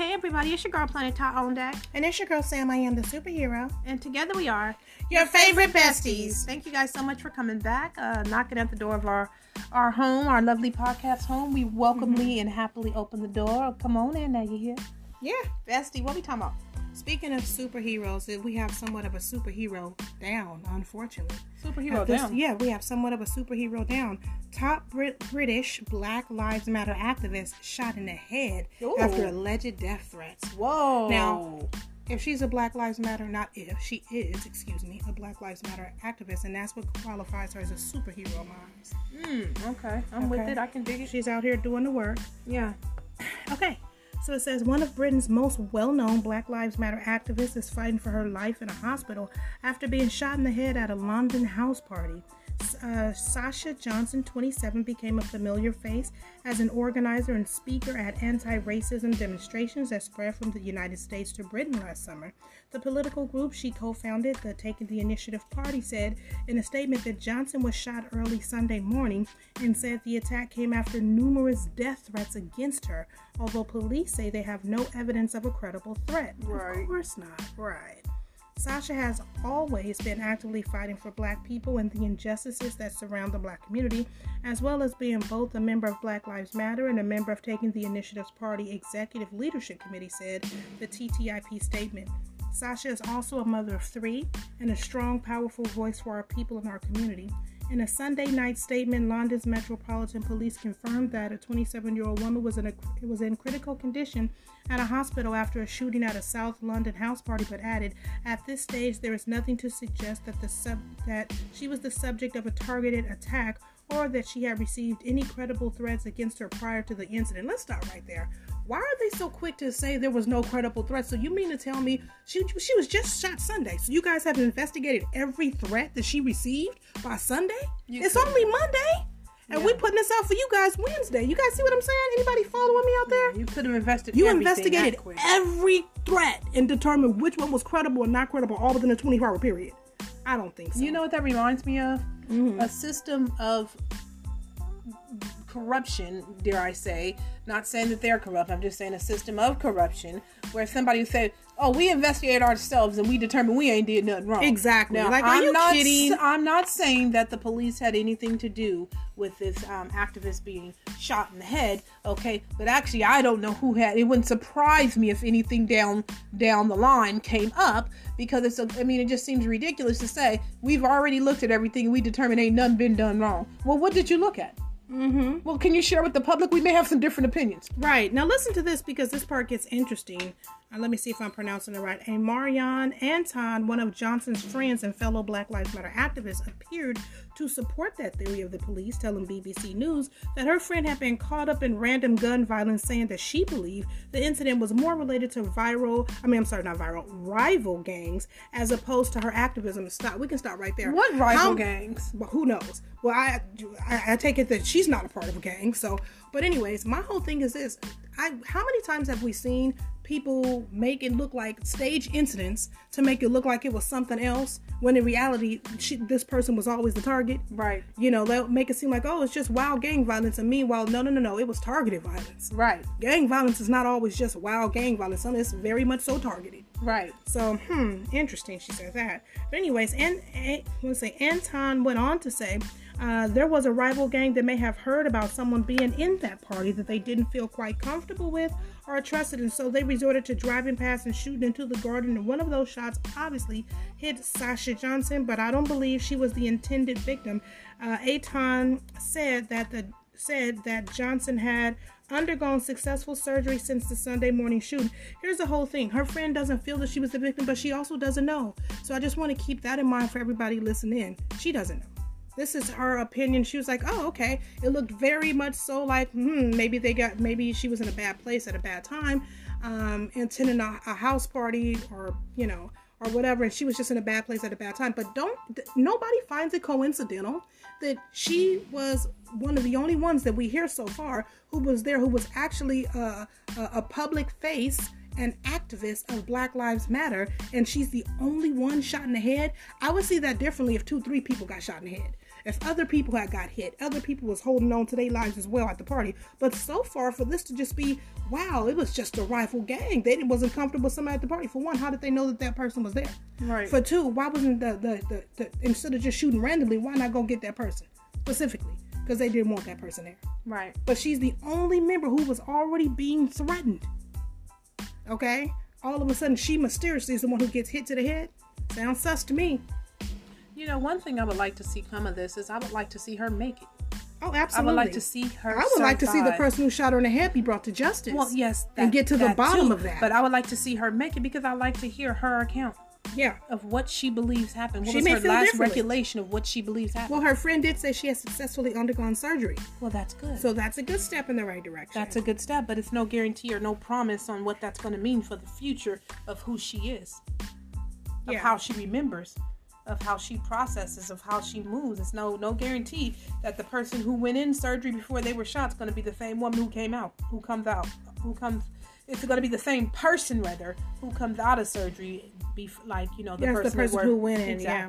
hey everybody, it's your girl Planet Tot on deck. And it's your girl Sam, I am the superhero. And together we are Your favorite besties. Thank you guys so much for coming back, uh, knocking at the door of our our home, our lovely podcast home. We welcomely and happily open the door. Come on in now, you here? Yeah. Bestie, what are we talking about? Speaking of superheroes, we have somewhat of a superhero down, unfortunately. Superhero this- down. Yeah, we have somewhat of a superhero down. Top Brit- British Black Lives Matter activist shot in the head Ooh. after alleged death threats. Whoa. Now- If she's a Black Lives Matter, not if, she is, excuse me, a Black Lives Matter activist, and that's what qualifies her as a superhero mine. Mm, okay, I'm with it. I can dig it. She's out here doing the work. Yeah. Okay, it says one of Britain's most well known Black Lives Matter activists is fighting for her life in a hospital after being shot in the head at a London house party. Uh, Sasha Johnson, 27, became a familiar face as an organizer and speaker at anti racism demonstrations that spread from the United States to Britain last summer. The political group she co founded, the Taking the Initiative Party, said in a statement that Johnson was shot early Sunday morning and said the attack came after numerous death threats against her, although police say they have no evidence of a credible threat. Right. Of course not. Right. Sasha has always been actively fighting for black people and the injustices that surround the black community, as well as being both a member of Black Lives Matter and a member of Taking the Initiative's Party Executive Leadership Committee, said the TTIP statement. Sasha is also a mother of three and a strong, powerful voice for our people in our community. In a Sunday night statement, London's Metropolitan Police confirmed that a 27-year-old woman was in a was in critical condition at a hospital after a shooting at a South London house party, but added, "At this stage, there is nothing to suggest that the sub that she was the subject of a targeted attack or that she had received any credible threats against her prior to the incident." Let's stop right there. Why are they so quick to say there was no credible threat? So you mean to tell me she she was just shot Sunday? So you guys have investigated every threat that she received by Sunday? You it's could- only Monday, and we Yeah. putting this out for you guys Wednesday. You guys see what I'm saying? Anybody following me out there? You could have invested. You investigated every threat and determined which one was credible and not credible, all within a 24 hour period. I don't think so. You know what that reminds me of? Mhm. A system of corruption, dare I say. Not saying that they're corrupt, I'm just saying a system of corruption where somebody would say, Oh, we investigate ourselves and we determine we ain't did nothing wrong. Exactly. Now, Like, are I'm you not kidding? I'm not saying that the police had anything to do with this um, activist being shot in the head, okay? But actually, I don't know who had. It wouldn't surprise me if anything down down the line came up because it's. A, I mean, it just seems ridiculous to say we've already looked at everything and we determined ain't none been done wrong. Well, what did you look at? mm-hmm. Well, can you share with the public? We may have some different opinions. Right. Now listen to this because this part gets interesting. Uh, let me see if I'm pronouncing it right. A Marion Anton, one of Johnson's friends and fellow Black Lives Matter activists, appeared to support that theory of the police, telling BBC News that her friend had been caught up in random gun violence, saying that she believed the incident was more related to viral, I mean, I'm sorry, not viral, rival gangs, as opposed to her activism. Stop. We can stop right there. What rival How- gangs? well, who knows? Well, I, I I take it that she's not a part of a gang. So, but anyways, my whole thing is this: I how many times have we seen people make it look like stage incidents to make it look like it was something else when in reality she, this person was always the target? Right. You know, they'll make it seem like oh, it's just wild gang violence, and meanwhile, no, no, no, no, it was targeted violence. Right. Gang violence is not always just wild gang violence. Some is very much so targeted. Right. So, hmm, interesting. She says that. But anyways, and, and let's say Anton went on to say uh, there was a rival gang that may have heard about someone being in that party that they didn't feel quite comfortable with or trusted, and so they resorted to driving past and shooting into the garden. And one of those shots obviously hit Sasha Johnson, but I don't believe she was the intended victim. Uh, Ayton said that the said that Johnson had undergone successful surgery since the Sunday morning shooting. Here's the whole thing. Her friend doesn't feel that she was the victim, but she also doesn't know. So I just want to keep that in mind for everybody listening. She doesn't know. This is her opinion. She was like, "Oh, okay." It looked very much so like, hmm, maybe they got, maybe she was in a bad place at a bad time, um, attending a, a house party or you know, or whatever, and she was just in a bad place at a bad time. But don't, th- nobody finds it coincidental that she was one of the only ones that we hear so far who was there, who was actually a, a, a public face an activist of Black Lives Matter and she's the only one shot in the head, I would see that differently if two, three people got shot in the head. If other people had got hit, other people was holding on to their lives as well at the party. But so far, for this to just be, wow, it was just a rifle gang. They wasn't comfortable with somebody at the party. For one, how did they know that that person was there? Right. For two, why wasn't the the, the, the instead of just shooting randomly, why not go get that person specifically? Because they didn't want that person there. Right. But she's the only member who was already being threatened. Okay? All of a sudden, she mysteriously is the one who gets hit to the head. Sounds sus to me. You know, one thing I would like to see come of this is I would like to see her make it. Oh, absolutely. I would like to see her. I would like to see the person who shot her in the head be brought to justice. Well, yes, and get to the bottom too. of that. But I would like to see her make it because I like to hear her account yeah. of what she believes happened. What She was her last recollection of what she believes happened? Well, her friend did say she has successfully undergone surgery, Well, that's good. so that's a good step in the right direction. that's a good step, but it's no guarantee or no promise on what that's going to mean for the future of who she is, of Yeah. how she remembers, of how she processes, of how she moves. It's no no guarantee that the person who went in surgery before they were shot is going to be the same woman who came out, who comes out, who comes. It's going to be the same person, rather, who comes out of surgery, be like you know the Yes, person, they person who went in, yeah.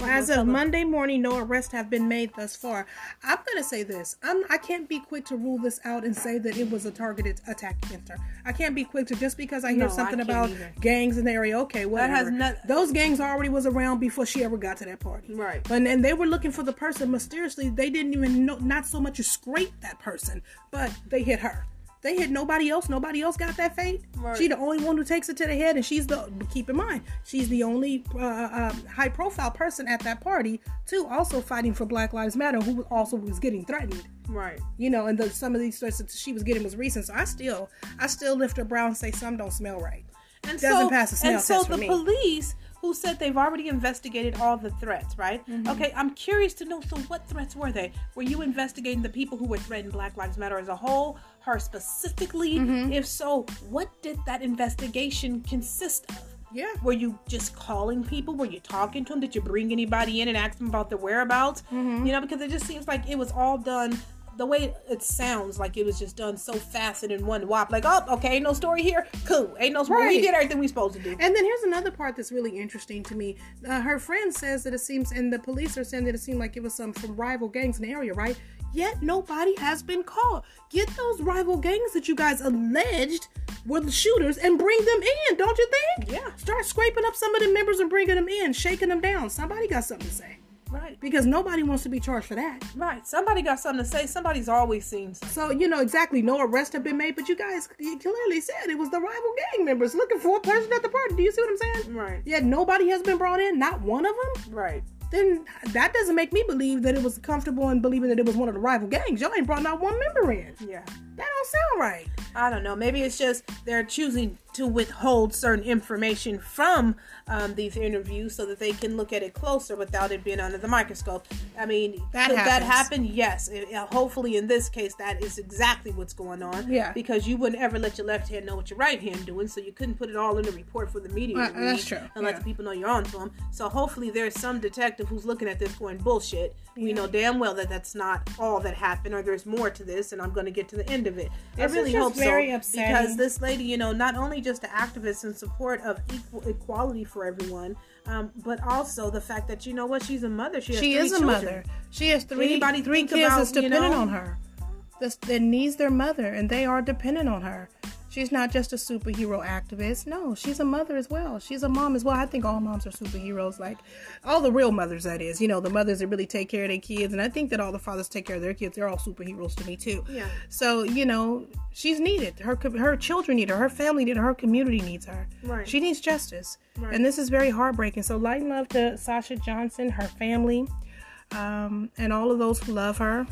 Well, as of Monday morning, no arrests have been made thus far. I'm gonna say this: I'm, I can't be quick to rule this out and say that it was a targeted attack against her. I can't be quick to just because I hear No, something can't about either. gangs in the area. Okay, whatever. has not- Those gangs already was around before she ever got to that party. Right. And, and they were looking for the person mysteriously. They didn't even know, not so much as scrape that person, but they hit her. They hit nobody else. Nobody else got that fate. Right. She the only one who takes it to the head, and she's the. Keep in mind, she's the only uh, uh, high-profile person at that party, too. Also fighting for Black Lives Matter, who also was getting threatened. Right. You know, and the, some of these threats that she was getting was recent. So I still, I still lift her brow and say some don't smell right. and Doesn't so, pass the smell and so test for the me. police who said they've already investigated all the threats right Mm-hmm. okay i'm curious to know so what threats were they were you investigating the people who were threatening black lives matter as a whole her specifically Mm-hmm. if so what did that investigation consist of Yeah. were you just calling people? Were you talking to them? Did you bring anybody in and ask them about their whereabouts? Mm-hmm. You know, because it just seems like it was all done the way it sounds like it was just done so fast and in one whop. Like, oh, okay, ain't no story here. Cool, ain't no story. We did everything we supposed to do. And then here's another part that's really interesting to me. Uh, her friend says that it seems, and the police are saying that it seemed like it was some from rival gangs in the area, right? Yet nobody has been called. Get those rival gangs that you guys alleged were the shooters and bring them in, don't you think? Yeah. Start scraping up some of the members and bringing them in, shaking them down. Somebody got something to say Right, because nobody wants to be charged for that. right. Somebody got something to say. Somebody's always seen something. So you know exactly no arrests have been made, but you guys you clearly said it was the rival gang members looking for a person at the party. Do you see what I'm saying? Right. Yet nobody has been brought in, not one of them. Right. Then that doesn't make me believe that it was comfortable in believing that it was one of the rival gangs. Y'all ain't brought not one member in. Yeah. That don't sound right. I don't know. Maybe it's just they're choosing to withhold certain information from um, these interviews so that they can look at it closer without it being under the microscope. I mean, That could that happen? Yes. It- uh, hopefully, in this case, that is exactly what's going on. Yeah. Because you wouldn't ever let your left hand know what your right hand doing, so you couldn't put it all in the report for the media Uh, to that's true. and let the people know you're on to them. So hopefully, there's some detective who's looking at this going bullshit. We know damn well that that's not all that happened, or there's more to this, and I'm going to get to the end of it. This I really hope so upsetting. because this lady, you know, not only just an activist in support of equal equality for everyone, um, but also the fact that you know what, she's a mother. She, has She is a children. mother. She has three Anybody three kids about, that's you dependent know- on her. That's, that needs their mother, and they are dependent on her. She's not just a superhero activist. No, she's a mother as well. She's a mom as well. I think all moms are superheroes, like all the real mothers, that is. You know, the mothers that really take care of their kids. And I think that all the fathers take care of their kids. They're all superheroes to me, too. Yeah. So, you know, she's needed. Her her children need her. Her family need her. Her community needs her. Right. She needs justice. Right. And this is very heartbreaking. So, light and love to Sasha Johnson, her family, um, and all of those who love her.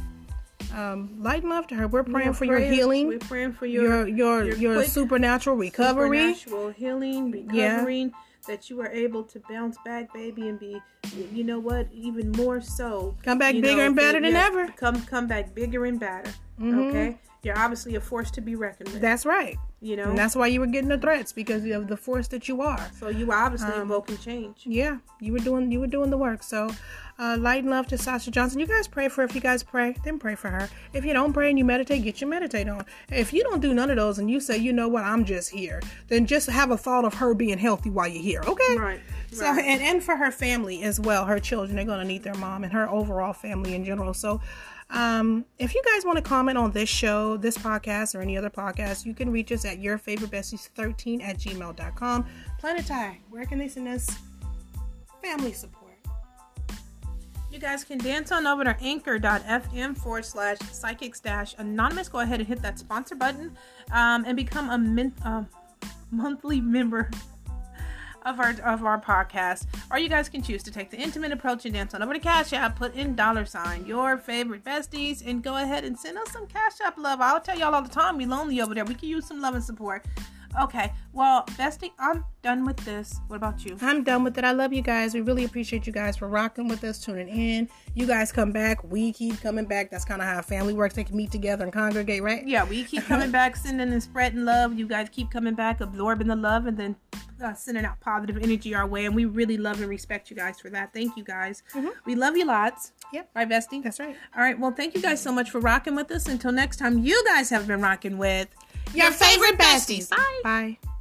Um, light and love to her. We're praying We're for your healing, We're praying for your your your your, quick supernatural recovery. supernatural healing, Yeah. recovering. That you are able to bounce back, baby, and be, you know what, even more so. Come back bigger know, and better than yeah, ever. Come, come back bigger and better. Okay, you're obviously a force to be reckoned with. That's right. you know, And that's why you were getting the threats because of the force that you are. so you were obviously Um, invoking change. Yeah, you were doing you were doing the work. So, uh, light and love to Sasha Johnson. You guys pray for her. If you guys pray, then pray for her. If you don't pray and you meditate, get your meditate on. If you don't do none of those and you say, you know what, I'm just here, then just have a thought of her being healthy while you're here. Okay. Right. So right. and and for her family as well, her children, they're gonna need their mom and her overall family in general. So. Um, if you guys want to comment on this show, this podcast, or any other podcast, you can reach us at your favorite besties13 at gmail.com. Planet where can they send us family support? You guys can dance on over to anchor.fm forward slash psychics dash anonymous. Go ahead and hit that sponsor button um, and become a min- uh, monthly member of our of our podcast. Or you guys can choose to take the intimate approach and dance on over to Cash App, put in dollar sign your favorite besties, and go ahead and send us some Cash App love. I'll tell y'all all the time, we lonely over there. We can use some love and support. Okay, well, bestie, I'm done with this. What about you? I'm done with it. I love you guys. We really appreciate you guys for rocking with us, tuning in. You guys come back. We keep coming back. That's kind of how family works. They can meet together and congregate, right? yeah, we keep coming back, sending and spreading love. You guys keep coming back, absorbing the love, and then uh, sending out positive energy our way. And we really love and respect you guys for that. Thank you guys. We love you lots. Yep. Right, Bestie? That's right. All right. Well, thank you guys so much for rocking with us. Until next time, you guys have been rocking with Your favorite besties. Bye. Bye.